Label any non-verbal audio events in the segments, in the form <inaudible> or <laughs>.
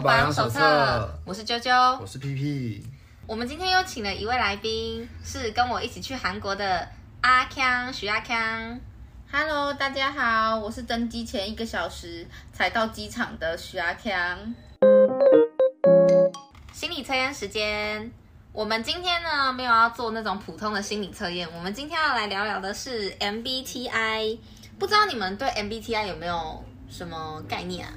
动保养手册。我是啾啾，我是屁屁。我们今天又请了一位来宾，是跟我一起去韩国的阿康徐阿康。Hello，大家好，我是登机前一个小时才到机场的徐阿康。心理测验时间，我们今天呢没有要做那种普通的心理测验，我们今天要来聊聊的是 MBTI。不知道你们对 MBTI 有没有什么概念啊？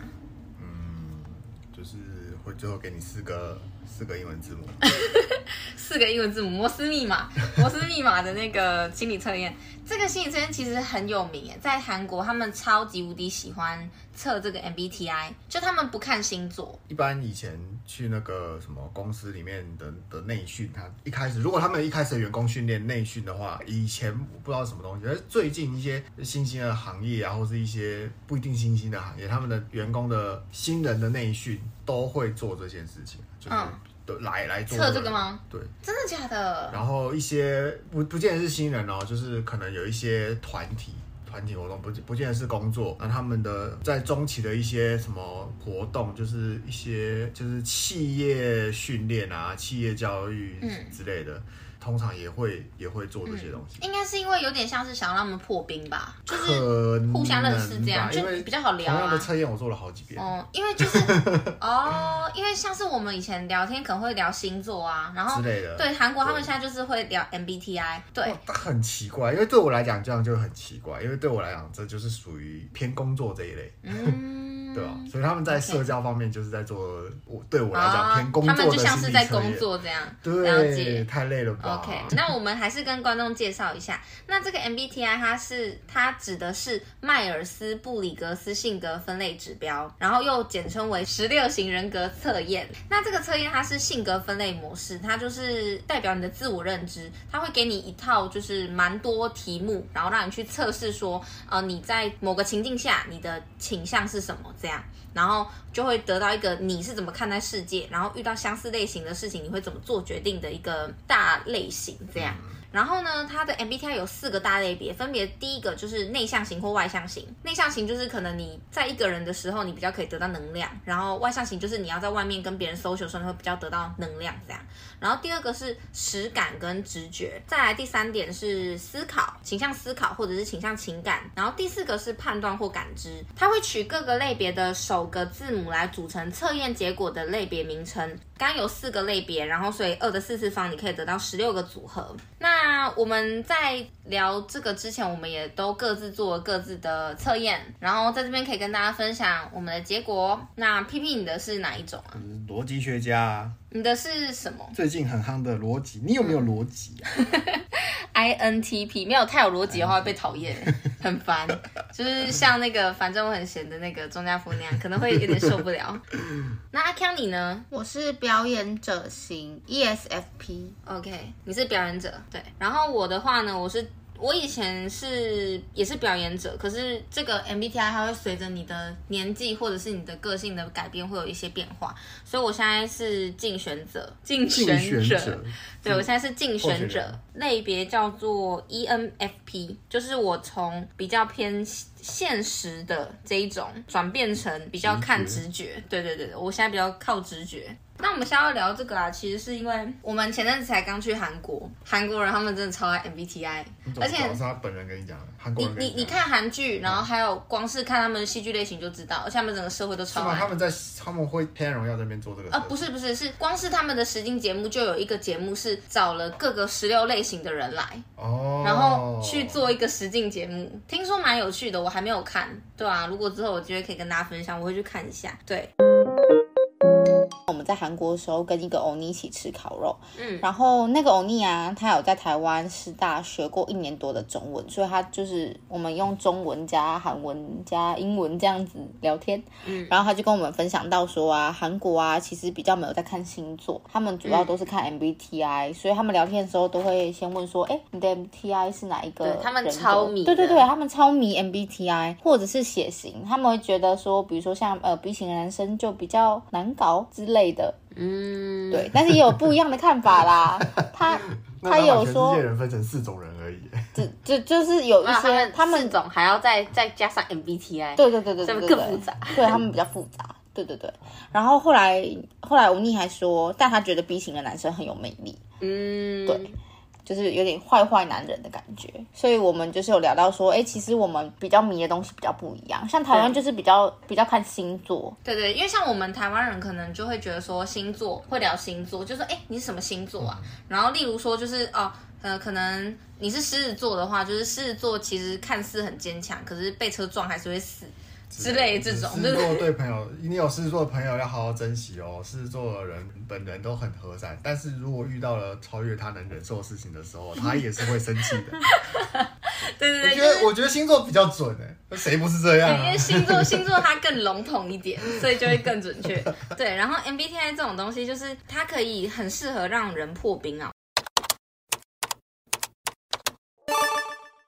就是会最后给你四个四个英文字母，<laughs> 四个英文字母摩斯密码，摩斯密码的那个心理测验。这个心理测验其实很有名诶，在韩国他们超级无敌喜欢测这个 MBTI，就他们不看星座。一般以前去那个什么公司里面的的内训，他一开始如果他们一开始的员工训练内训的话，以前不知道什么东西，但是最近一些新兴的行业啊，或是一些不一定新兴的行业，他们的员工的新人的内训都会做这件事情，就是。嗯来来做测这个吗？对，真的假的？然后一些不不见得是新人哦，就是可能有一些团体团体活动，不不见得是工作，那他们的在中期的一些什么活动，就是一些就是企业训练啊、企业教育之类的。嗯通常也会也会做这些东西，嗯、应该是因为有点像是想要让他们破冰吧，就是互相认识这样，就比较好聊啊。同样的测验我做了好几遍。哦，因为就是 <laughs> 哦，因为像是我们以前聊天可能会聊星座啊，然后之类的。对，韩国他们现在就是会聊 MBTI，对。很奇怪，因为对我来讲这样就很奇怪，因为对我来讲这就是属于偏工作这一类。嗯。<laughs> 对啊，所以他们在社交方面就是在做我对我来讲偏工作的。他们就像是在工作这样，对。太累了吧？OK，那我们还是跟观众介绍一下，<laughs> 那这个 MBTI 它是它指的是迈尔斯布里格斯性格分类指标，然后又简称为十六型人格测验。那这个测验它是性格分类模式，它就是代表你的自我认知，它会给你一套就是蛮多题目，然后让你去测试说，呃，你在某个情境下你的倾向是什么。这样，然后就会得到一个你是怎么看待世界，然后遇到相似类型的事情，你会怎么做决定的一个大类型，这样。然后呢，它的 MBTI 有四个大类别，分别第一个就是内向型或外向型。内向型就是可能你在一个人的时候，你比较可以得到能量；然后外向型就是你要在外面跟别人 social 时候，你会比较得到能量这样。然后第二个是实感跟直觉，再来第三点是思考，倾向思考或者是倾向情感。然后第四个是判断或感知。它会取各个类别的首个字母来组成测验结果的类别名称。刚刚有四个类别，然后所以二的四次方你可以得到十六个组合。那我们在聊这个之前，我们也都各自做了各自的测验，然后在这边可以跟大家分享我们的结果。那 P P 你的是哪一种啊？逻辑学家。你的是什么？最近很夯的逻辑，你有没有逻辑啊？嗯 <laughs> I N T P 没有太有逻辑的话会被讨厌，很烦。就是像那个反正我很闲的那个钟家福那样，可能会有点受不了。<laughs> 那阿康你呢？我是表演者型 E S F P。OK，你是表演者，对。然后我的话呢，我是。我以前是也是表演者，可是这个 MBTI 它会随着你的年纪或者是你的个性的改变会有一些变化，所以我现在是竞选者，竞选者，选者对，我现在是竞选者，类别叫做 ENFP，就是我从比较偏现实的这一种转变成比较看直觉，直觉。对对对，我现在比较靠直觉。那我们现在要聊这个啊，其实是因为我们前阵子才刚去韩国，韩国人他们真的超爱 MBTI，而且是他本人跟你讲，韩国人你你你看韩剧，然后还有光是看他们的戏剧类型就知道，而且他们整个社会都超爱。他们在他们会《黑暗荣耀》这边做这个？啊，不是不是，是光是他们的实境节目就有一个节目是找了各个十六类型的人来，哦，然后去做一个实境节目，听说蛮有趣的，我还没有看，对啊，如果之后有机会可以跟大家分享，我会去看一下，对。在韩国的时候跟一个欧尼一起吃烤肉，嗯，然后那个欧尼啊，他有在台湾师大学过一年多的中文，所以他就是我们用中文加韩文加英文这样子聊天，嗯，然后他就跟我们分享到说啊，韩国啊其实比较没有在看星座，他们主要都是看 MBTI，嗯，所以他们聊天的时候都会先问说，哎，你的 MBTI 是哪一个？他们超迷，对对对，他们超迷 MBTI 或者是血型，他们会觉得说，比如说像呃 B 型的男生就比较难搞之类。的，嗯，对，但是也有不一样的看法啦。<laughs> 他他有说，全世界人分成四种人而已，就就就是有一些他们四种还要再再加上 MBTI，对对对对对，更复杂，对他们比较复杂。对对对，然后后来后来吴妮还说，但他觉得 B 型的男生很有魅力。嗯，对。就是有点坏坏男人的感觉，所以我们就是有聊到说，哎，其实我们比较迷的东西比较不一样。像台湾就是比较比较看星座，对对，因为像我们台湾人可能就会觉得说星座会聊星座，就说哎，你是什么星座啊？然后例如说就是哦，呃，可能你是狮子座的话，就是狮子座其实看似很坚强，可是被车撞还是会死。之类这种，狮子座对朋友，你有狮子座的朋友要好好珍惜哦。狮子座的人本人都很和善，但是如果遇到了超越他能忍受的事情的时候，他也是会生气的。<laughs> 对对对，我觉得、就是、我觉得星座比较准哎，谁不是这样、啊？因为星座星座它更笼统一点，所以就会更准确。对，然后 MBTI 这种东西就是它可以很适合让人破冰啊。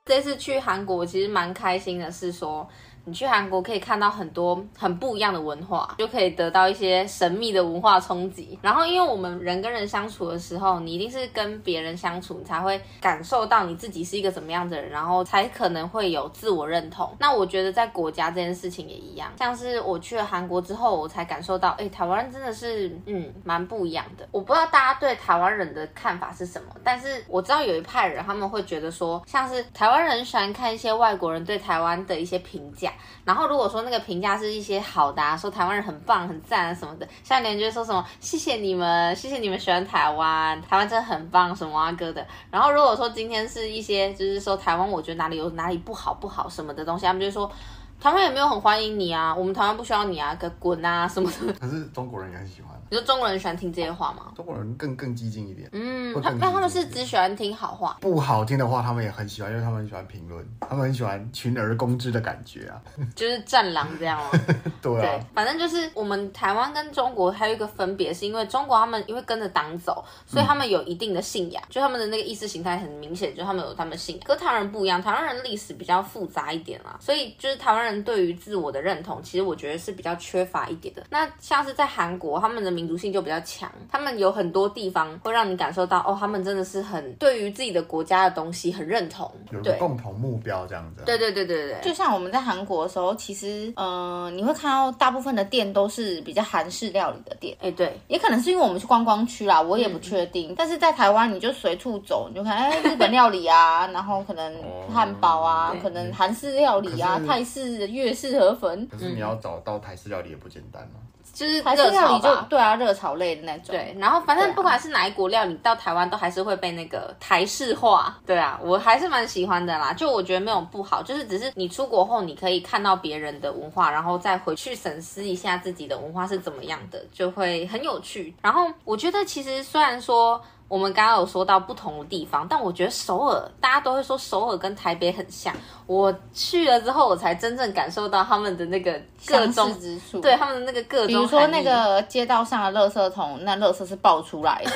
这次去韩国其实蛮开心的，是说。你去韩国可以看到很多很不一样的文化，就可以得到一些神秘的文化冲击。然后，因为我们人跟人相处的时候，你一定是跟别人相处，你才会感受到你自己是一个怎么样的人，然后才可能会有自我认同。那我觉得在国家这件事情也一样，像是我去了韩国之后，我才感受到，哎，台湾人真的是，嗯，蛮不一样的。我不知道大家对台湾人的看法是什么，但是我知道有一派人他们会觉得说，像是台湾人喜欢看一些外国人对台湾的一些评价。然后如果说那个评价是一些好的啊，说台湾人很棒、很赞啊什么的，下面就会说什么谢谢你们，谢谢你们喜欢台湾，台湾真的很棒什么啊哥的。然后如果说今天是一些就是说台湾，我觉得哪里有哪里不好不好什么的东西，他们就说台湾也没有很欢迎你啊，我们台湾不需要你啊，给滚啊什么的。可是中国人也很喜欢。你说中国人喜欢听这些话吗？中国人更更激进一点，嗯，他那他们是只喜欢听好话，不好听的话他们也很喜欢，因为他们很喜欢评论，他们很喜欢群而攻之的感觉啊，<laughs> 就是战狼这样吗？<laughs> 对啊，对，反正就是我们台湾跟中国还有一个分别，是因为中国他们因为跟着党走，所以他们有一定的信仰，嗯、就他们的那个意识形态很明显，就他们有他们信仰。跟台湾人不一样，台湾人历史比较复杂一点啦，所以就是台湾人对于自我的认同，其实我觉得是比较缺乏一点的。那像是在韩国，他们的民族性就比较强。他们有很多地方会让你感受到哦，他们真的是很对于自己的国家的东西很认同，有个共同目标这样子。对对对对对，就像我们在韩国的时候，其实嗯、呃，你会看到大部分的店都是比较韩式料理的店。哎，对，也可能是因为我们去观光区啦，我也不确定。嗯、但是在台湾，你就随处走，你就看哎，日本料理啊，<laughs> 然后可能汉堡啊，可能韩式料理啊，泰式、粤式河粉。可是你要找到台式料理也不简单哦。就是热炒就对啊，热炒类的那种。对，然后反正不管是哪一国料理，到台湾都还是会被那个台式化。对啊，我还是蛮喜欢的啦。就我觉得没有不好，就是只是你出国后，你可以看到别人的文化，然后再回去审视一下自己的文化是怎么样的，就会很有趣。然后我觉得其实虽然说。我们刚刚有说到不同的地方，但我觉得首尔，大家都会说首尔跟台北很像。我去了之后，我才真正感受到他们的那个各种之处，对他们的那个各种，比如说那个街道上的垃圾桶，那垃圾是爆出来的。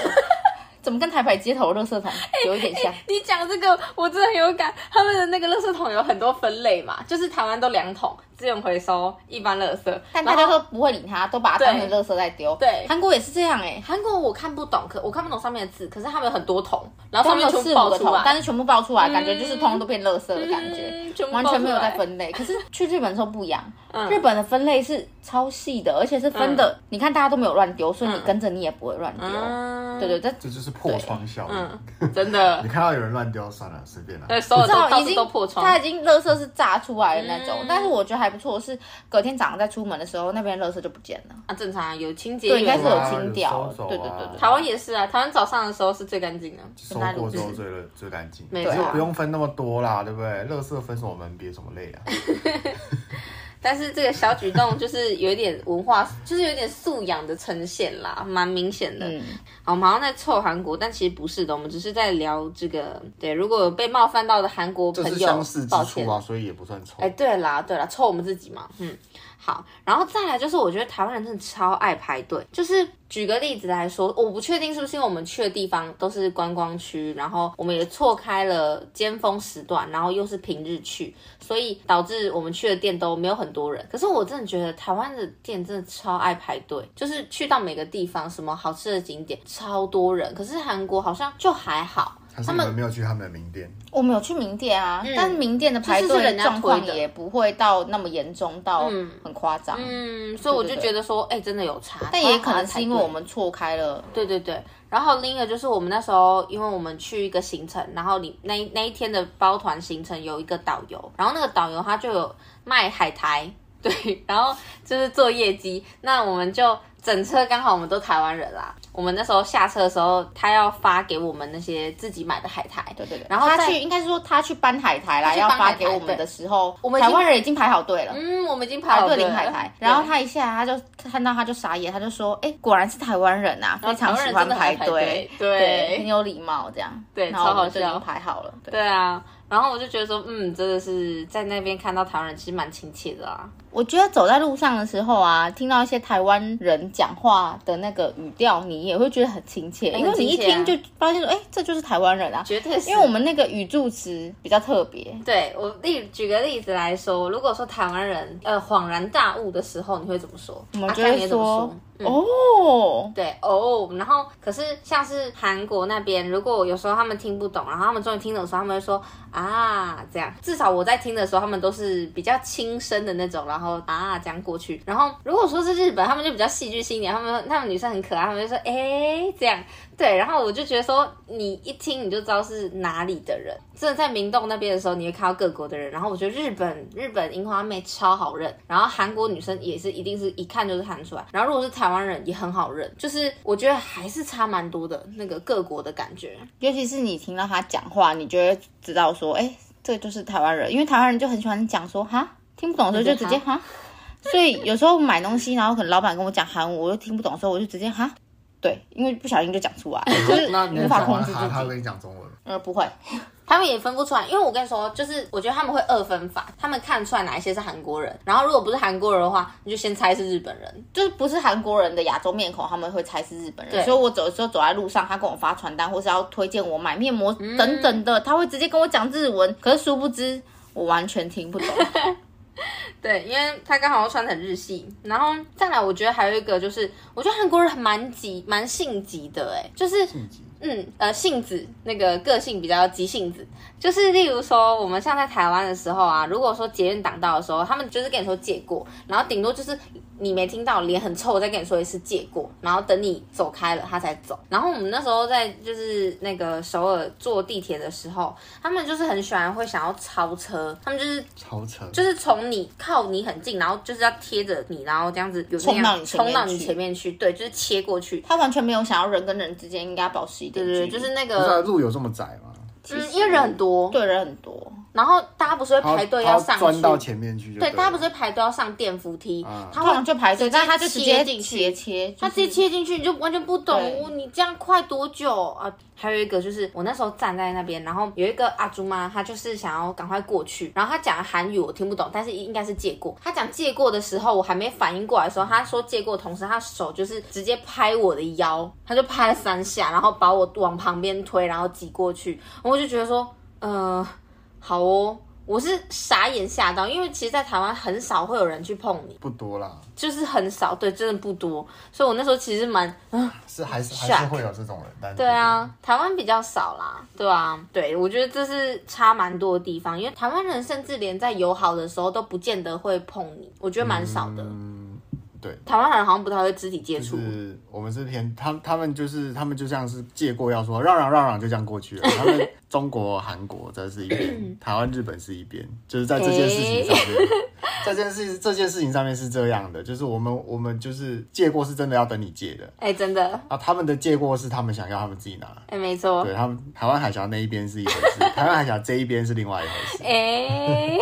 怎么跟台北街头垃圾桶 <laughs> 有一点像？欸欸、你讲这个我真的很有感。他们的那个垃圾桶有很多分类嘛，就是台湾都两桶，资源回收、一般垃圾，但大家都不会理它，都把它当成垃圾在丢。对，韩国也是这样哎、欸。韩国我看不懂，可我看不懂上面的字，可是他们有很多桶，然后上面有四五个桶，但是全部爆出来，嗯、感觉就是通通都变垃圾的感觉，嗯全完全没有在分类。可是去日本的时候不一样，嗯、日本的分类是超细的，而且是分的，嗯、你看大家都没有乱丢，所以你跟着你也不会乱丢。嗯、对对，这这就是破窗效应。嗯，真的。<laughs> 你看到有人乱丢，算了，随便了。对，所有都已经都破窗，它已经垃圾是炸出来的那种。嗯、但是我觉得还不错，是隔天早上再出门的时候，那边垃圾就不见了。啊，正常啊有清洁，对，应该是有清掉。对对对对，台湾也是啊，台湾早上的时候是最干净的，收过之后最最干净。没错，不用分那么多啦，对不对？垃圾分什么门别什么类啊。<laughs> 但是这个小举动就是有一点文化，就是有点素养的呈现啦，蛮明显的。嗯、好，我们好像在臭韩国，但其实不是的，我们只是在聊这个。对，如果有被冒犯到的韩国朋友，相似之处啊，抱歉，所以也不算臭。哎，对啦，对啦，臭我们自己嘛，嗯。好，然后再来就是，我觉得台湾人真的超爱排队。就是举个例子来说，我不确定是不是因为我们去的地方都是观光区，然后我们也错开了尖峰时段，然后又是平日去，所以导致我们去的店都没有很多人。可是我真的觉得台湾的店真的超爱排队，就是去到每个地方，什么好吃的景点超多人。可是韩国好像就还好。还是你们没有去他们的名店？我们有去名店啊，嗯但是名店的排队就是人家状况推的也不会到那么严重到嗯很夸张。嗯，所以我就觉得说，哎、真的有差，但也可能是因为我们。们错开了。对对对，然后另一个就是我们那时候，因为我们去一个行程，然后你那那一天的包团行程有一个导游，然后那个导游他就有卖海苔，对，然后就是做业绩，那我们就整车刚好我们都台湾人啦，我们那时候下车的时候，他要发给我们那些自己买的海苔，对对对，然后他去应该是说他去搬海苔啦，要发给我们的时候，我们台湾人已经排好队了。嗯，我们已经排好队了。领海苔，然后他一下他就看到他就傻眼，他就说：“哎，果然是台湾人啊，非常喜欢排队，对，很有礼貌这样。”对，然后超好笑，我已经排好了。对啊，然后我就觉得说，嗯，真的是在那边看到台湾人，其实蛮亲切的啊。我觉得走在路上的时候啊，听到一些台湾人讲话的那个语调，你也会觉得很亲切，欸因为你一听就发现说，哎，这就是台湾人啊。绝对是，因为我们那个语助词比较特别。对我例举个例子来说，如果说台湾人呃恍然大悟的时候，你会怎么说？我们就会阿干哦，对哦，然后可是像是韩国那边，如果有时候他们听不懂，然后他们终于听懂的时候，他们会说啊这样。至少我在听的时候，他们都是比较轻声的那种，然后啊这样过去。然后如果说是日本，他们就比较戏剧性一点，他们他们女生很可爱，他们就说哎这样。对，然后我就觉得说，你一听你就知道是哪里的人。真的在明洞那边的时候，你会看到各国的人。然后我觉得日本日本樱花妹超好认，然后韩国女生也是一定是一看就是看出来。然后如果是台湾人也很好认，就是我觉得还是差蛮多的那个各国的感觉。尤其是你听到他讲话，你就会知道说，哎，这就是台湾人，因为台湾人就很喜欢讲说，哈，听不懂的时候就直接哈。所以有时候买东西，然后可能老板跟我讲韩文，我又听不懂的时候，我就直接哈。对，因为不小心就讲出来，就是无法控制自他他。跟你讲中文，呃，不会，<laughs> 他们也分不出来，因为我跟你说，就是我觉得他们会二分法，他们看出来哪一些是韩国人，然后如果不是韩国人的话，你就先猜是日本人。就是不是韩国人的亚洲面孔，他们会猜是日本人。所以我走的时候走在路上，他跟我发传单，或是要推荐我买面膜等等的，他会直接跟我讲日文，可是殊不知我完全听不懂。<laughs> <laughs> 对，因为他刚好穿得很日系，然后再来，我觉得还有一个就是，我觉得韩国人蛮急、蛮性急的，哎，就是嗯呃性子那个个性比较急性子，就是例如说我们像在台湾的时候啊，如果说捷运挡道的时候，他们就是跟你说借过，然后顶多就是你没听到，脸很臭，我再跟你说一次借过，然后等你走开了他才走。然后我们那时候在就是那个首尔坐地铁的时候，他们就是很喜欢会想要超车，他们就是超车，就是从你靠你很近，然后就是要贴着你，然后这样子有冲到你前面冲到你去前面去，对，就是切过去。他完全没有想要人跟人之间应该保持一点距离，对对，就是那个，路有这么窄吗？嗯，因为人很多，对人很多。然后大家不是会排队要上去，钻到前面去就对，了。大家不是会排队要上电扶梯，他通常会就排队，但他就直接切进去。切切，他直接切进去，你就完全不懂对。你这样快多久？啊？还有一个就是我那时候站在那边，然后有一个阿朱妈，她就是想要赶快过去，然后她讲韩语我听不懂，但是应该是借过。她讲借过的时候，我还没反应过来的时候，她说借过同时，她手就是直接拍我的腰，她就拍了三下，然后把我往旁边推，然后挤过去，我就觉得说，呃，好哦。我是傻眼吓到，因为其实，在台湾很少会有人去碰你，不多啦，就是很少，对，真的不多。所以我那时候其实蛮，嗯，是还是还是会有这种人，但是对啊，台湾比较少啦，对啊，对，我觉得这是差蛮多的地方，因为台湾人甚至连在友好的时候都不见得会碰你，我觉得蛮少的。嗯，对。台湾人好像不太会肢体接触，就是我们是偏他他们就是他们就像是借过要说让让让让就这样过去了。他们中国、韩国这是一边，<coughs> 台湾、日本是一边，就是在这件事情上面，在 <laughs> 这件事这件事情上面是这样的，就是我们我们就是借过是真的要等你借的，哎、真的，啊，他们的借过是他们想要他们自己拿，哎、没错，对他们台湾海峡那一边是一回事，<laughs> 台湾海峡这一边是另外一回事，哎、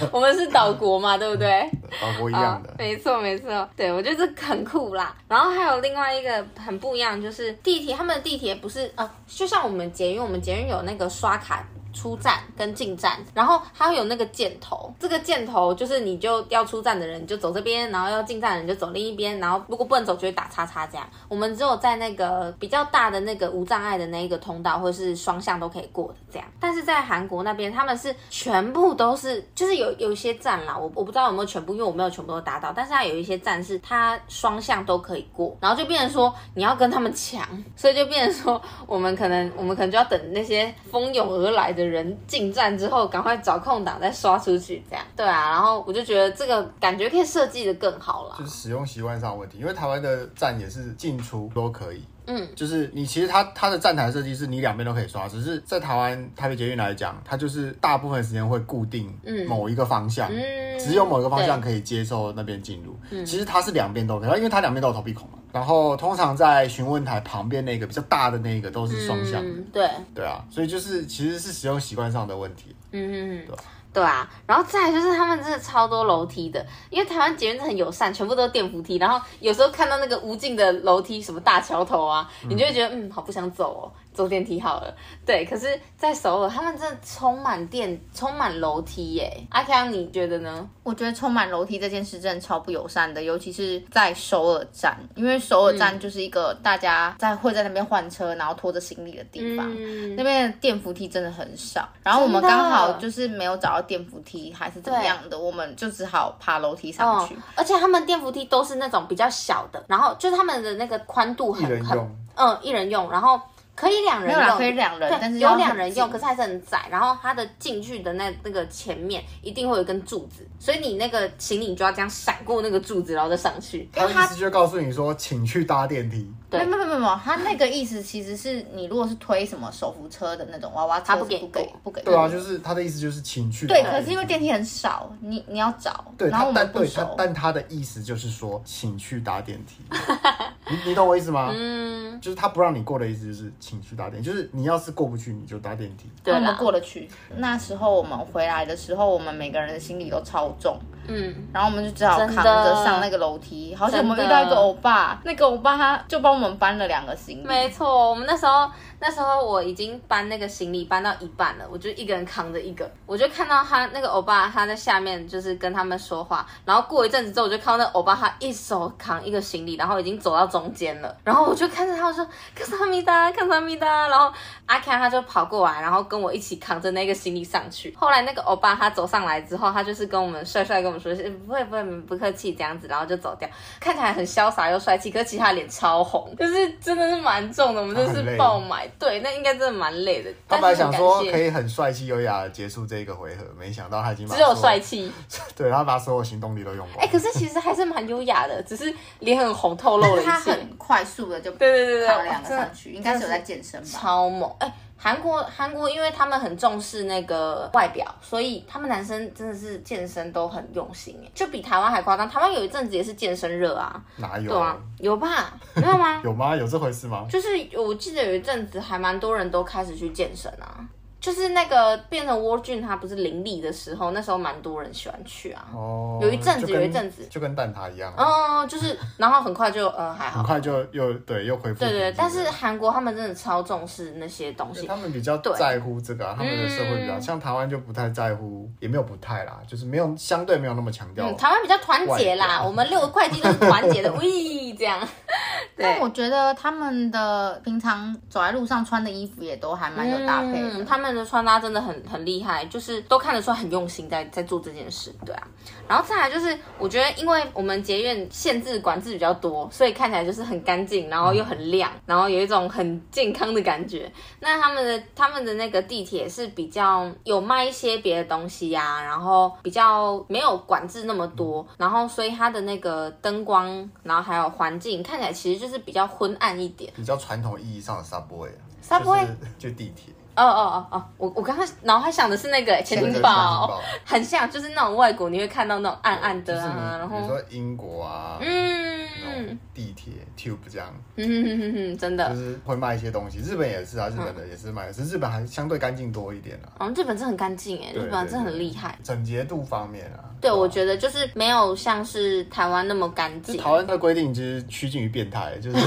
<laughs> 我们是岛国嘛，对不对？岛国一样的。啊。没错没错，对我觉得这很酷啦。然后还有另外一个很不一样，就是地铁，他们的地铁不是啊、呃，就像我们捷运，我们捷运有那个刷卡出站跟进站，然后它会有那个箭头，这个箭头就是你就要出站的人就走这边，然后要进站的人就走另一边，然后如果不能走就会打叉叉这样。我们只有在那个比较大的那个无障碍的那一个通道或者是双向都可以过的这样，但是在韩国那边他们是全部都是，就是有有一些站啦，我我不知道有没有全部，因为我没有全部都达到，但是它有一些站是它双向都可以过，然后就变成说你要跟他们抢，所以就变成说我们可能我们可能就要等那些蜂拥而来的人进站之后，赶快找空档再刷出去这样。对啊，然后我就觉得这个感觉可以设计的更好了，就是使用习惯上的问题，因为台湾的站也是进出都可以。嗯，就是你其实它它的站台设计是你两边都可以刷，只是在台湾台北捷运来讲，它就是大部分时间会固定某一个方向，嗯，只有某一个方向可以接受那边进入。嗯，其实它是两边都可以，因为它两边都有投币孔嘛。然后通常在询问台旁边那个比较大的那个都是双向，嗯，对，对啊，所以就是其实是使用习惯上的问题。嗯嗯嗯，对。对啊，然后再来就是他们真的超多楼梯的，因为台湾捷运很友善，全部都是电扶梯。然后有时候看到那个无尽的楼梯，什么大桥头啊，你就会觉得嗯，嗯，好不想走哦。坐电梯好了，对。可是，在首尔，他们真的充满电，充满楼梯耶。阿康，你觉得呢？我觉得充满楼梯这件事真的超不友善的，尤其是在首尔站，因为首尔站就是一个大家在会在那边换车，然后拖着行李的地方。嗯、那边的电扶梯真的很少，然后我们刚好就是没有找到电扶梯，还是怎么样的，我们就只好爬楼梯上去、哦。而且他们电扶梯都是那种比较小的，然后就是他们的那个宽度很很，嗯，一人用，然后。可以两人用，可以两人，对但是有两人用，可是还是很窄。然后它的进去的那那个前面一定会有一根柱子，所以你那个行李就要这样闪过那个柱子，然后再上去。他的意思就告诉你说，请去搭电梯。对，没有没有没有，他那个意思其实是你如果是推什么手扶车的那种娃娃车，他不给不给不给。对啊，就是他的意思就是请去。对，可是因为电梯很少，你你要找。对，然后我们不熟。但对，但他的意思就是说，请去搭电梯。<laughs> 你你懂我意思吗？嗯，就是他不让你过的意思就是请去搭电梯，就是你要是过不去，你就搭电梯。对，我们过得去。那时候我们回来的时候，我们每个人的行李都超重。嗯，然后我们就只好扛着上那个楼梯。好像我们遇到一个欧巴，那个欧巴他就帮我们搬了两个行李。没错，我们那时候那时候我已经搬那个行李搬到一半了，我就一个人扛着一个，我就看到他那个欧巴他在下面就是跟他们说话，然后过一阵子之后，我就看到那欧巴他一手扛一个行李，然后已经走到中间了，然后我就看着他我说卡萨米达卡萨米达，然后阿卡他就跑过来，然后跟我一起扛着那个行李上去。后来那个欧巴他走上来之后，他就是跟我们帅帅跟我们说不会不会不客气这样子，然后就走掉，看起来很潇洒又帅气，可是其实他脸超红，就是真的是蛮重的，我们真的是爆买。对，那应该真的蛮累的。他本来想说可以很帅气优雅的结束这一个回合，没想到他已经只有帅气。<laughs> 对，他把所有行动力都用光。哎、欸，可是其实还是蛮优雅的，只是脸很红，透露了一些。他很快速的就对对对对跑两个上去，应该是有在健身吧？超猛！哎、欸。韩国韩国，因为他们很重视那个外表，所以他们男生真的是健身都很用心，就比台湾还夸张。台湾有一阵子也是健身热啊，哪有？对啊，有吧？<laughs> 没有吗？有吗？有这回事吗？就是我记得有一阵子还蛮多人都开始去健身啊。就是那个变成 World Gym，它不是林立的时候，那时候蛮多人喜欢去啊。哦。有一阵子，有一阵子，就跟蛋挞一样。哦，就是，然后很快就，呃，还好。很快就又对又恢复。对对，但是韩国他们真的超重视那些东西。他们比较在乎这个，他们的社会比较像台湾就不太在乎，也没有不太啦，就是没有相对没有那么强调。台湾比较团结啦，我们六个会计都是团结的，<laughs> 喂，这样。<laughs> 但我觉得他们的平常走在路上穿的衣服也都还蛮有搭配的，他们。的穿搭真的很很厉害，就是都看得出来很用心在在做这件事，对啊。然后再来就是，我觉得因为我们捷运限制管制比较多，所以看起来就是很干净，然后又很亮，然后有一种很健康的感觉。那他们的他们的那个地铁是比较有卖一些别的东西呀、啊，然后比较没有管制那么多，然后所以它的那个灯光，然后还有环境看起来其实就是比较昏暗一点，比较传统意义上的 subway 啊，subway 就地铁。哦哦哦哦，我我刚刚脑海想的是那个潜艇堡，<laughs> 很像，就是那种外国你会看到那种暗暗的啊，然后比如说英国啊，嗯，地铁 tube 这样，嗯哼哼哼，真的，就是会卖一些东西。日本也是啊，日本的也是卖，只是日本还相对干净多一点啊。哦，日本真的很干净哎，日本真的很厉害，整洁度方面啊，对，我觉得就是没有像是台湾那么干净。台湾的规定其实趋近于变态，就是。<laughs>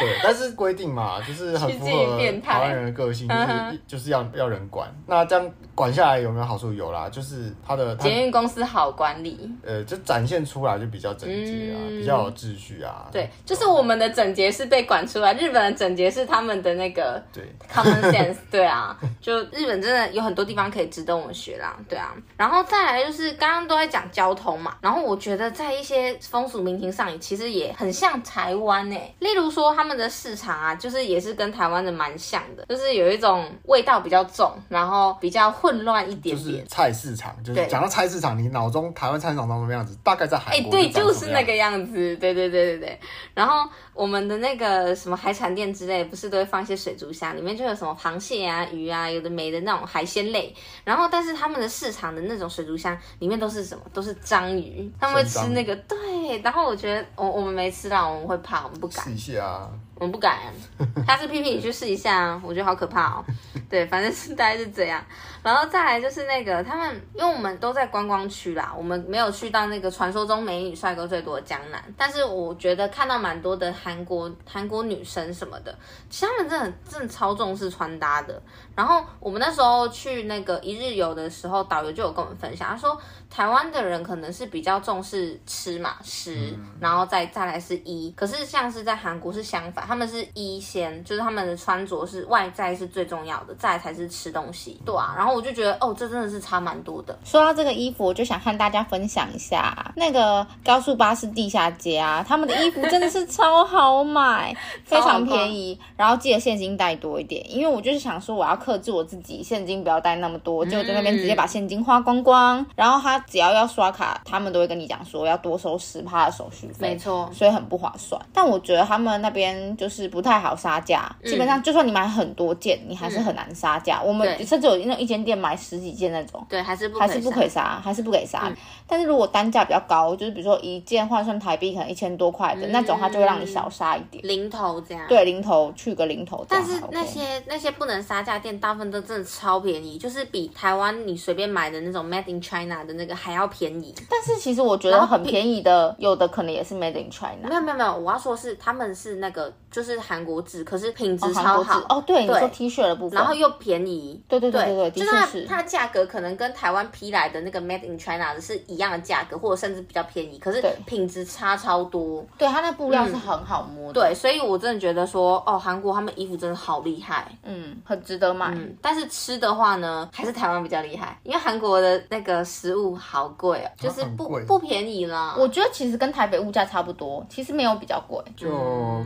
对，<laughs> 但是规定嘛，就是很符合台湾人的个性，就是就是要要人管。那这样管下来有没有好处？有啦，就是他的捷运公司好管理，呃，就展现出来就比较整洁啊，嗯、比较有秩序啊。对，就是我们的整洁是被管出来，日本的整洁是他们的那个对 common <laughs> sense。对啊，就日本真的有很多地方可以值得我们学啦。对啊，然后再来就是刚刚都在讲交通嘛，然后我觉得在一些风俗民情上，其实也很像台湾诶、欸。例如说他们的市场啊，就是也是跟台湾的蛮像的，就是有一种味道比较重，然后比较混乱一点点。就是菜市场，就是讲到菜市场，你脑中台湾菜市场长什么样子？大概在韩国。哎，对，就是那个样子。对对对对对。然后我们的那个什么海产店之类，不是都会放一些水族箱，里面就有什么螃蟹啊、鱼啊，有的没的那种海鲜类。然后，但是他们的市场的那种水族箱里面都是什么？都是章鱼，他们会吃那个。对。然后我觉得我我们没吃到，我们会怕，我们不敢。试一下啊。我不敢，他是屁屁你去试一下啊，我觉得好可怕哦。对，反正是大概是这样。然后再来就是那个他们，因为我们都在观光区啦，我们没有去到那个传说中美女帅哥最多的江南。但是我觉得看到蛮多的韩国韩国女生什么的，其实他们真的真的超重视穿搭的。然后我们那时候去那个一日游的时候，导游就有跟我们分享，他说台湾的人可能是比较重视吃嘛，食，然后再再来是衣。可是像是在韩国是相反。他们是一先，就是他们的穿着是外在是最重要的，再才是吃东西，对啊。然后我就觉得，哦，这真的是差蛮多的。说到这个衣服，我就想和大家分享一下那个高速巴士地下街啊，他们的衣服真的是超好买，<laughs> 非常便宜。然后记得现金带多一点，因为我就是想说，我要克制我自己，现金不要带那么多，就在那边直接把现金花光光。嗯、然后他只要要刷卡，他们都会跟你讲说要多收十趴的手续费，没错，所以很不划算。但我觉得他们那边。就是不太好杀价，基本上就算你买很多件，你还是很难杀价。我们甚至有那一间店买十几件那种，对，还是不还是不可以杀，还是不给杀。但是如果单价比较高，就是比如说一件换算台币可能一千多块的那种，它就会让你小杀一点，零头这样。对，零头去个零头。但是那些那些不能杀价店，大部分都真的超便宜，就是比台湾你随便买的那种 Made in China 的那个还要便宜。但是其实我觉得很便宜的，有的可能也是 Made in China。没有没有没有，我要说是他们是那个就是韩国。可是品质超好哦，对，你说 T 恤的部分，然后又便宜，对对对对对，就是它它的价格可能跟台湾批来的那个 Made in China 的是一样的价格，或者甚至比较便宜，可是品质差超多。对，它那布料是很好摸的，对，所以我真的觉得说，哦，韩国他们衣服真的好厉害，嗯，很值得买。但是吃的话呢，还是台湾比较厉害，因为韩国的那个食物好贵哦，就是不不便宜啦。我觉得其实跟台北物价差不多，其实没有比较贵，就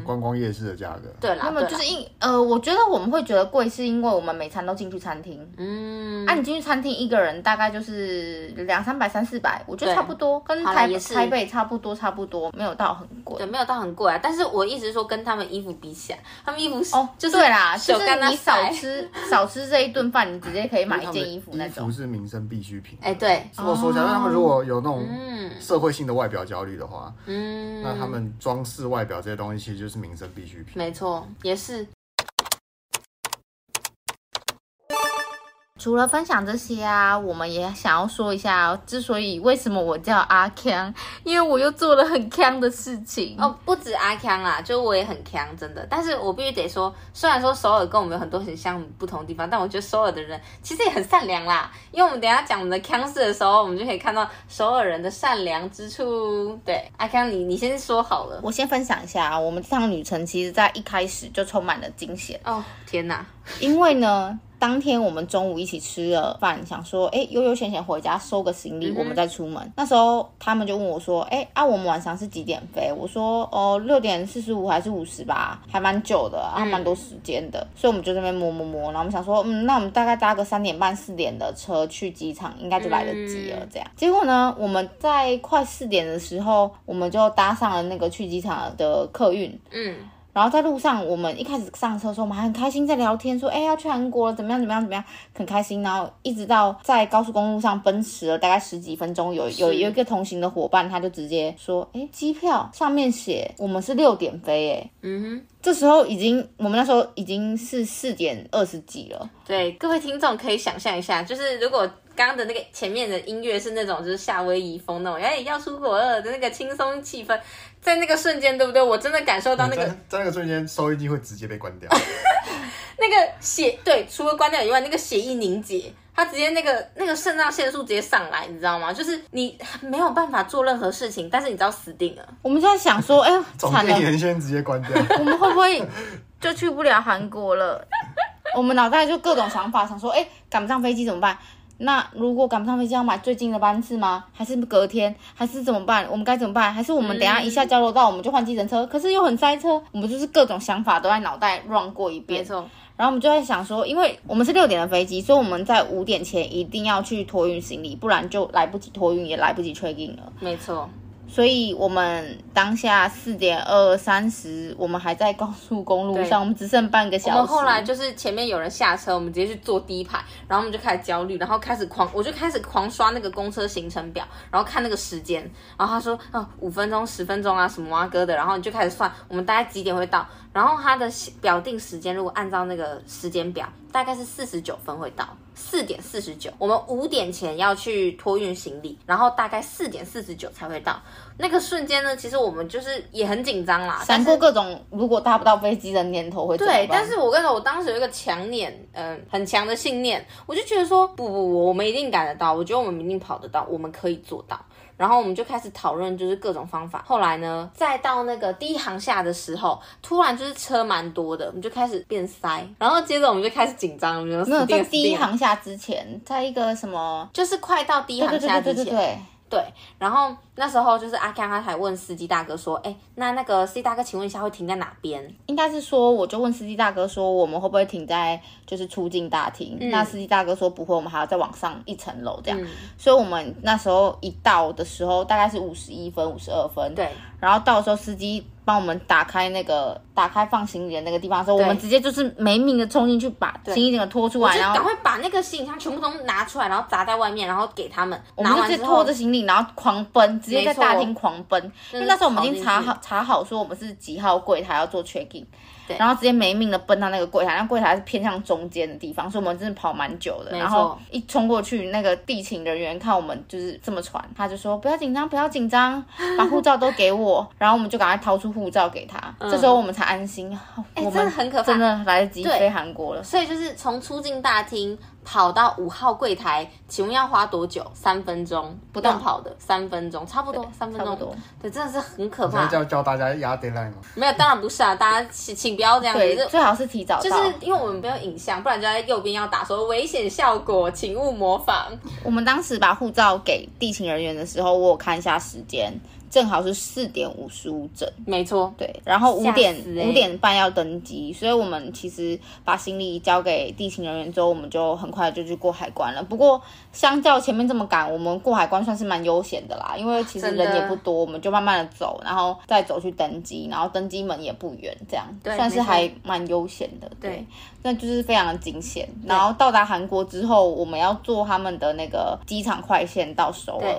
观光夜市的价格。对啦。那么就是因呃，我觉得我们会觉得贵，是因为我们每餐都进去餐厅。嗯，啊，你进去餐厅一个人大概就是两三百、三四百，我觉得差不多，跟台台北差不多，差不多，没有到很贵。对，没有到很贵啊。但是我意思是说，跟他们衣服比起来，他们衣服是哦，就是对啦，就是你少吃少吃这一顿饭，你直接可以买一件衣服那种。衣服是民生必需品。哎，对。我说，假如他们如果有那种社会性的外表焦虑的话，嗯，那他们装饰外表这些东西，其实就是民生必需品。没错，也是。除了分享这些啊，我们也想要说一下，之所以为什么我叫阿康，因为我又做了很康的事情哦，不止阿康啦，就我也很康，真的。但是我必须得说，虽然说首尔跟我们有很多很像不同的地方，但我觉得首尔的人其实也很善良啦。因为我们等一下讲我们的康事的时候，我们就可以看到首尔人的善良之处。对，阿康，你你先说好了，我先分享一下啊，我们这趟旅程其实在一开始就充满了惊险哦，天哪！因为呢。当天我们中午一起吃了饭，想说，哎，悠悠闲闲回家收个行李，我们再出门。那时候他们就问我说，哎，啊，我们晚上是几点飞？我说，哦，六点四十五还是五十吧，还蛮久的，还蛮多时间的。所以我们就在那边摸摸摸，然后我们想说，嗯，那我们大概搭个三点半四点的车去机场，应该就来得及了。这样，结果呢，我们在快四点的时候，我们就搭上了那个去机场的客运。嗯。然后在路上，我们一开始上车的时候，我们还很开心在聊天，说，哎，要去韩国了，怎么样，怎么样，怎么样，很开心。然后一直到在高速公路上奔驰了大概十几分钟，有有有一个同行的伙伴，他就直接说，哎，机票上面写我们是六点飞，哎，嗯哼。这时候已经，我们那时候已经是四点二十几了。对，各位听众可以想象一下，就是如果刚刚的那个前面的音乐是那种就是夏威夷风那种，哎，要出国了的那个轻松气氛，在那个瞬间，对不对？我真的感受到那个，在，在那个瞬间，收音机会直接被关掉。<laughs> 那个血，对，除了关掉以外，那个血液凝结，它直接那个那个肾上腺素直接上来，你知道吗？就是你没有办法做任何事情，但是你知道死定了。我们现在想说，哎呀，总电源先直接关掉，<laughs> 我们会不会就去不了韩国了？我们脑袋就各种想法，想说，哎，赶不上飞机怎么办？那如果赶不上飞机，要买最近的班次吗？还是隔天？还是怎么办？我们该怎么办？还是我们等下一下交流道，我们就换计程车？可是又很塞车，我们就是各种想法都在脑袋 run 过一遍。没错。然后我们就在想说，因为我们是六点的飞机，所以我们在五点前一定要去托运行李，不然就来不及托运，也来不及 check in 了。没错。所以我们当下四点二三十，我们还在高速公路上，我们只剩半个小时。我们后来就是前面有人下车，我们直接去坐第一排，然后我们就开始焦虑，然后开始狂，我就开始狂刷那个公车行程表，然后看那个时间，然后他说啊五分钟、十分钟啊什么啊哥的，然后你就开始算我们大概几点会到，然后他的表定时间如果按照那个时间表，大概是四十九分会到。四点四十九，我们五点前要去托运行李，然后大概四点四十九才会到。那个瞬间呢，其实我们就是也很紧张啦，闪过各种如果搭不到飞机的念头会。对，但是我跟你说，我当时有一个强念，嗯、呃，很强的信念，我就觉得说，不不不，我们一定赶得到，我觉得我们一定跑得到，我们可以做到。然后我们就开始讨论，就是各种方法。后来呢，再到那个第一行下的时候，突然就是车蛮多的，我们就开始变塞。然后接着我们就开始紧张，没有在第一行下之前，在一个什么，就是快到第一行下之前。对对对对对对。对，然后那时候就是阿康他才问司机大哥说：“哎，那那个司机大哥，请问一下会停在哪边？”应该是说，我就问司机大哥说：“我们会不会停在就是出境大厅？”嗯、那司机大哥说：“不会，我们还要再往上一层楼这样。嗯”所以我们那时候一到的时候，大概是五十一分、五十二分。对，然后到的时候，司机。帮我们打开那个打开放行李的那个地方的时候，我们直接就是没命的冲进去把行李整个拖出来，然后赶快把那个行李箱全部都拿出来，然后砸在外面，然后给他们。我们就拖着行李，然后狂奔，直接在大厅狂奔。因为那时候我们已经查好查好说我们是几号柜台要做 check in。对，然后直接没命的奔到那个柜台，那柜台是偏向中间的地方，所以我们真的跑蛮久的。然后一冲过去，那个地勤人员看我们就是这么喘，他就说不要紧张，不要紧张，<laughs> 把护照都给我。然后我们就赶快掏出护照给他，嗯、这时候我们才安心。哎、欸，真的很可怕，真的来得及飞韩国了。所以就是从出境大厅。跑到五号柜台，请问要花多久？三分钟，不动跑的三分钟，差不多三分钟。对，真的是很可怕。叫教大家压 deadline 吗？没有，当然不是啊，大家请请不要这样子。最好是提早。就是因为我们没有影像，不然就在右边要打说危险效果，请勿模仿。我们当时把护照给地勤人员的时候，我有看一下时间。正好是四点五十五整，没错，对，然后五点五点半要登机，所以我们其实把行李交给地勤人员之后，我们就很快就去过海关了。不过相较前面这么赶，我们过海关算是蛮悠闲的啦，因为其实人也不多，我们就慢慢的走，然后再走去登机，然后登机门也不远，这样算是还蛮悠闲的。对，那就是非常的惊险。然后到达韩国之后，我们要坐他们的那个机场快线到首尔。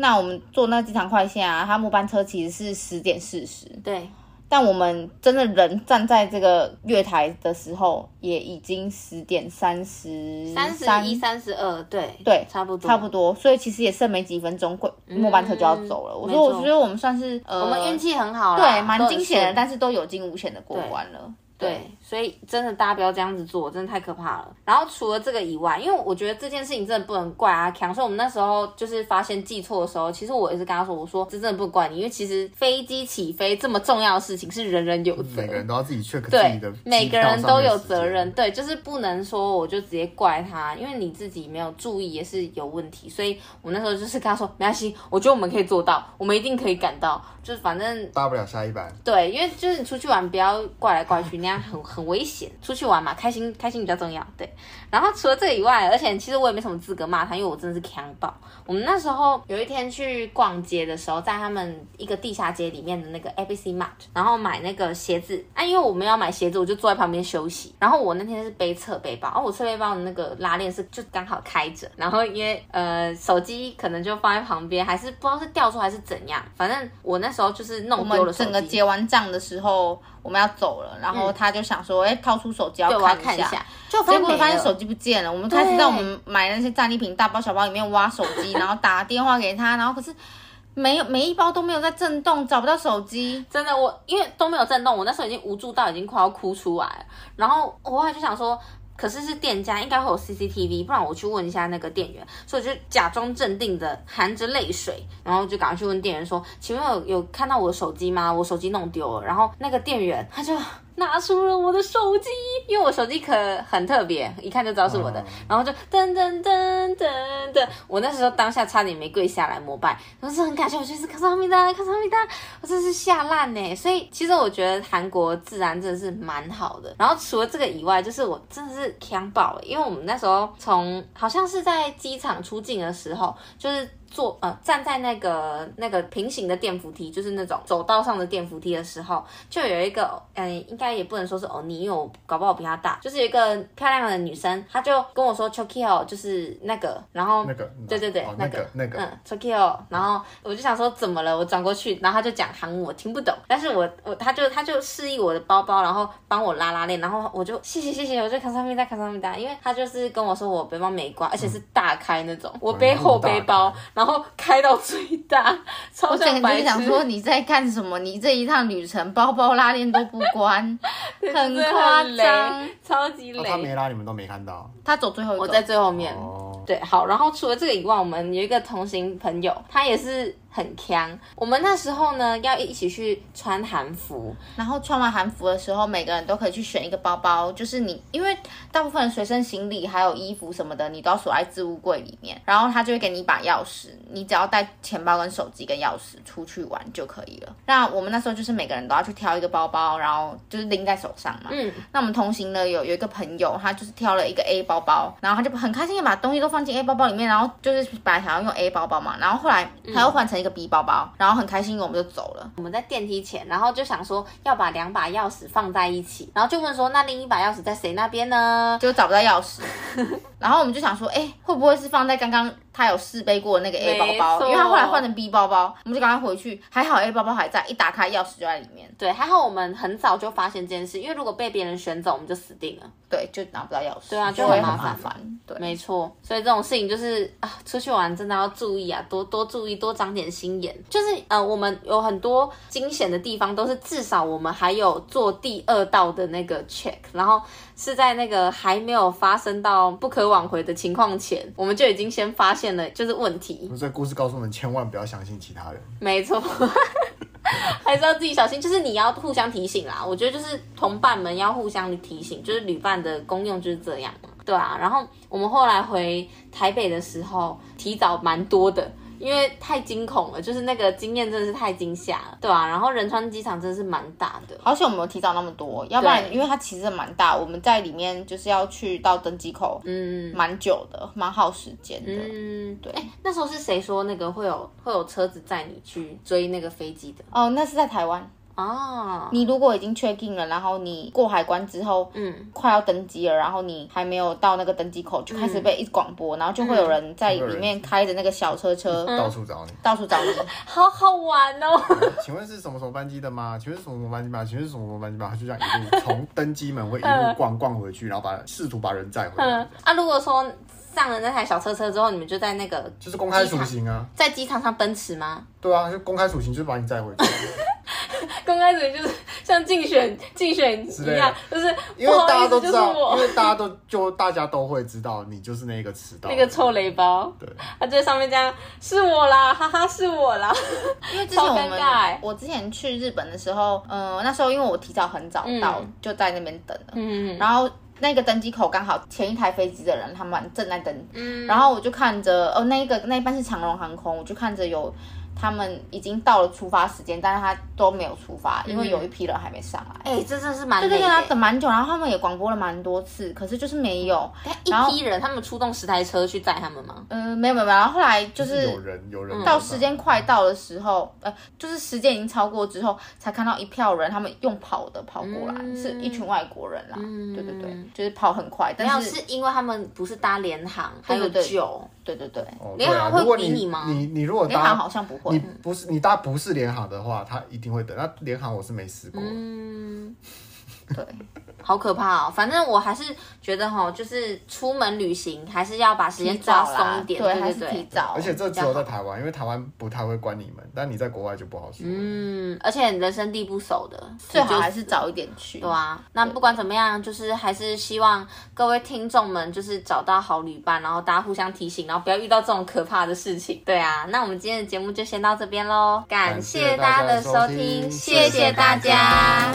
那我们坐那机场快线啊，它末班车其实是十点四十。对。但我们真的人站在这个月台的时候，也已经十点三十、三十一、三十二，对对，差不多差不多。所以其实也剩没几分钟，过末班车就要走了。嗯、我说，我觉得我们算是呃，我们运气很好，对，蛮惊险的，但是都有惊无险的过关了。对，所以真的大家不要这样子做，真的太可怕了。然后除了这个以外，因为我觉得这件事情真的不能怪阿强，所以我们那时候就是发现记错的时候，其实我也是跟他说，我说这真的不怪你，因为其实飞机起飞这么重要的事情是人人有责，每个人都要自己 check 自己的，每个人都有责任，对，就是不能说我就直接怪他，因为你自己没有注意也是有问题。所以我那时候就是跟他说，没关系，我觉得我们可以做到，我们一定可以赶到，就是反正大不了下一班。对，因为就是你出去玩不要怪来怪去，那 <laughs> 样很很危险。出去玩嘛，开心开心比较重要。对，然后除了这个以外，而且其实我也没什么资格骂他，因为我真的是强暴。我们那时候有一天去逛街的时候，在他们一个地下街里面的那个 ABC Mart，然后买那个鞋子。啊，因为我们要买鞋子，我就坐在旁边休息。然后我那天是背侧背包，哦，我侧背包的那个拉链是就刚好开着。然后因为呃手机可能就放在旁边，还是不知道是掉出来还是怎样。反正我那时候就是弄丢了手机。整个结完账的时候。我们要走了，然后他就想说，哎、嗯，掏出手机要看一下，看一下就结果发现手机不见了。我们开始在我们买的那些战利品大包小包里面挖手机，然后打电话给他，然后可是没有，每一包都没有在震动，找不到手机。真的，我因为都没有震动，我那时候已经无助到已经快要哭出来了。然后我后来就想说。可是是店家应该会有 CCTV，不然我去问一下那个店员。所以我就假装镇定的含着泪水，然后就赶快去问店员说：“请问有有看到我的手机吗？我手机弄丢了。”然后那个店员他就。拿出了我的手机，因为我手机壳很特别，一看就知道是我的。嗯、然后就噔噔噔噔噔，我那时候当下差点没跪下来膜拜，我是很感谢，我就是卡萨米达，卡萨米达，我真是吓烂呢。所以其实我觉得韩国治安真的是蛮好的。然后除了这个以外，就是我真的是强爆了，因为我们那时候从好像是在机场出境的时候，就是。坐呃站在那个那个平行的电扶梯，就是那种走道上的电扶梯的时候，就有一个嗯、呃，应该也不能说是欧尼，因为我搞不好比他大，就是有一个漂亮的女生，她就跟我说 Chokyo 就是那个，然后那个对对对、哦、那个。那个嗯 Chokyo，然后我就想说怎么了，我转过去，然后她就讲韩文，我听不懂，但是我我她就她就示意我的包包，然后帮我拉拉链，然后我就谢谢谢谢，我就卡萨米在卡萨米达，因为她就是跟我说我背包没关，而且是大开那种，嗯、我背后背包。然后开到最大，<laughs> 超像白痴。我想说你在干什么？你这一趟旅程包包拉链都不关，<laughs> 很夸张，超级累。他没拉，你们都没看到。他走最后一个，我在最后面。哦、对，好。然后除了这个以外，我们有一个同行朋友，他也是。很强，我们那时候呢要一起去穿韩服，然后穿完韩服的时候，每个人都可以去选一个包包，就是你，因为大部分随身行李还有衣服什么的，你都要锁在置物柜里面，然后他就会给你一把钥匙，你只要带钱包跟手机跟钥匙出去玩就可以了。那我们那时候就是每个人都要去挑一个包包，然后就是拎在手上嘛。嗯。那我们同行的有有一个朋友，他就是挑了一个 A 包包，然后他就很开心的把东西都放进 A 包包里面，然后就是本来想要用 A 包包嘛，然后后来他又换成。一个 B 包包，然后很开心，我们就走了。我们在电梯前，然后就想说要把两把钥匙放在一起，然后就问说，那另一把钥匙在谁那边呢？就找不到钥匙，<laughs> 然后我们就想说，哎，会不会是放在刚刚？他有试背过那个 A 包包，因为他后来换成 B 包包，我们就赶快回去。还好 A 包包还在，一打开钥匙就在里面。对，还好我们很早就发现这件事，因为如果被别人选走，我们就死定了。对，就拿不到钥匙。对啊，就很麻烦。对，没错。所以这种事情就是啊，出去玩真的要注意啊，多多注意，多长点心眼。就是呃，我们有很多惊险的地方，都是至少我们还有做第二道的那个 check，然后是在那个还没有发生到不可挽回的情况前，我们就已经先发现了就是问题。这个故事告诉我们，千万不要相信其他人。没错，<laughs> 还是要自己小心。就是你要互相提醒啦。我觉得就是同伴们要互相提醒，就是旅伴的功用就是这样嘛。对啊，然后我们后来回台北的时候，提早蛮多的。因为太惊恐了，就是那个经验真的是太惊吓了，对啊，然后仁川机场真的是蛮大的，好险我们有提早那么多，要不然因为它其实蛮大，我们在里面就是要去到登机口，嗯，蛮久的，蛮耗时间的，嗯，对。哎，那时候是谁说那个会有会有车子载你去追那个飞机的？哦，那是在台湾。哦，你如果已经 check in 了，然后你过海关之后，嗯，快要登机了，然后你还没有到那个登机口，就开始被一直广播，然后就会有人在里面开着那个小车车到处找你，到处找你，<laughs> 好好玩哦。<laughs> 请问是什么什么班机的吗？请问是什么什么班机吗？请问是什么什么班机吗？就这样一路从登机门会一路逛逛回去，然后把试图把人载回来。啊，如果说上了那台小车车之后，你们就在那个就是公开处刑啊，在机场上奔驰吗？对啊，就公开处刑，就是把你载回去。<laughs> <laughs> 公开处刑就是像竞选竞选一样，就是因为大家都知道，因为大家都就大家都会知道你就是那个迟到那个臭雷包。对，他在上面这样是我啦，哈哈，是我啦。<laughs> 因为之前我们我之前去日本的时候，嗯，那时候因为我提早很早到，就在那边等了。嗯，然后那个登机口刚好前一台飞机的人他们正在登，嗯，然后我就看着哦，那一个那一班是长荣航空，我就看着有。他们已经到了出发时间，但是他都没有出发，因为有一批人还没上来。哎、欸，这真是蛮。对对对，他等蛮久，然后他们也广播了蛮多次，可是就是没有。然后一批人，他们出动十台车去载他们吗？嗯、呃，没有没有没有。然后后来就是，就是有人有人到时间快到的时候，呃，就是时间已经超过之后，才看到一票人，他们用跑的跑过来，嗯、是一群外国人啦。嗯、对对对，就是跑很快，但是是因为他们不是搭联航，还有酒。对对对，联行会比你吗？你你如果搭联航好像不会。你不是你搭不是联航的话，他一定会等。那联航我是没试过。嗯，对。好可怕哦！反正我还是觉得哈，就是出门旅行还是要把时间抓松一点，对对对，提早。而且这只有在台湾，因为台湾不太会关你们，但你在国外就不好说。嗯，而且人生地不熟的，最好还是早一点去。对啊，那不管怎么样，就是还是希望各位听众们就是找到好旅伴，然后大家互相提醒，然后不要遇到这种可怕的事情。对啊，那我们今天的节目就先到这边喽，感谢大家的收听，谢谢大家。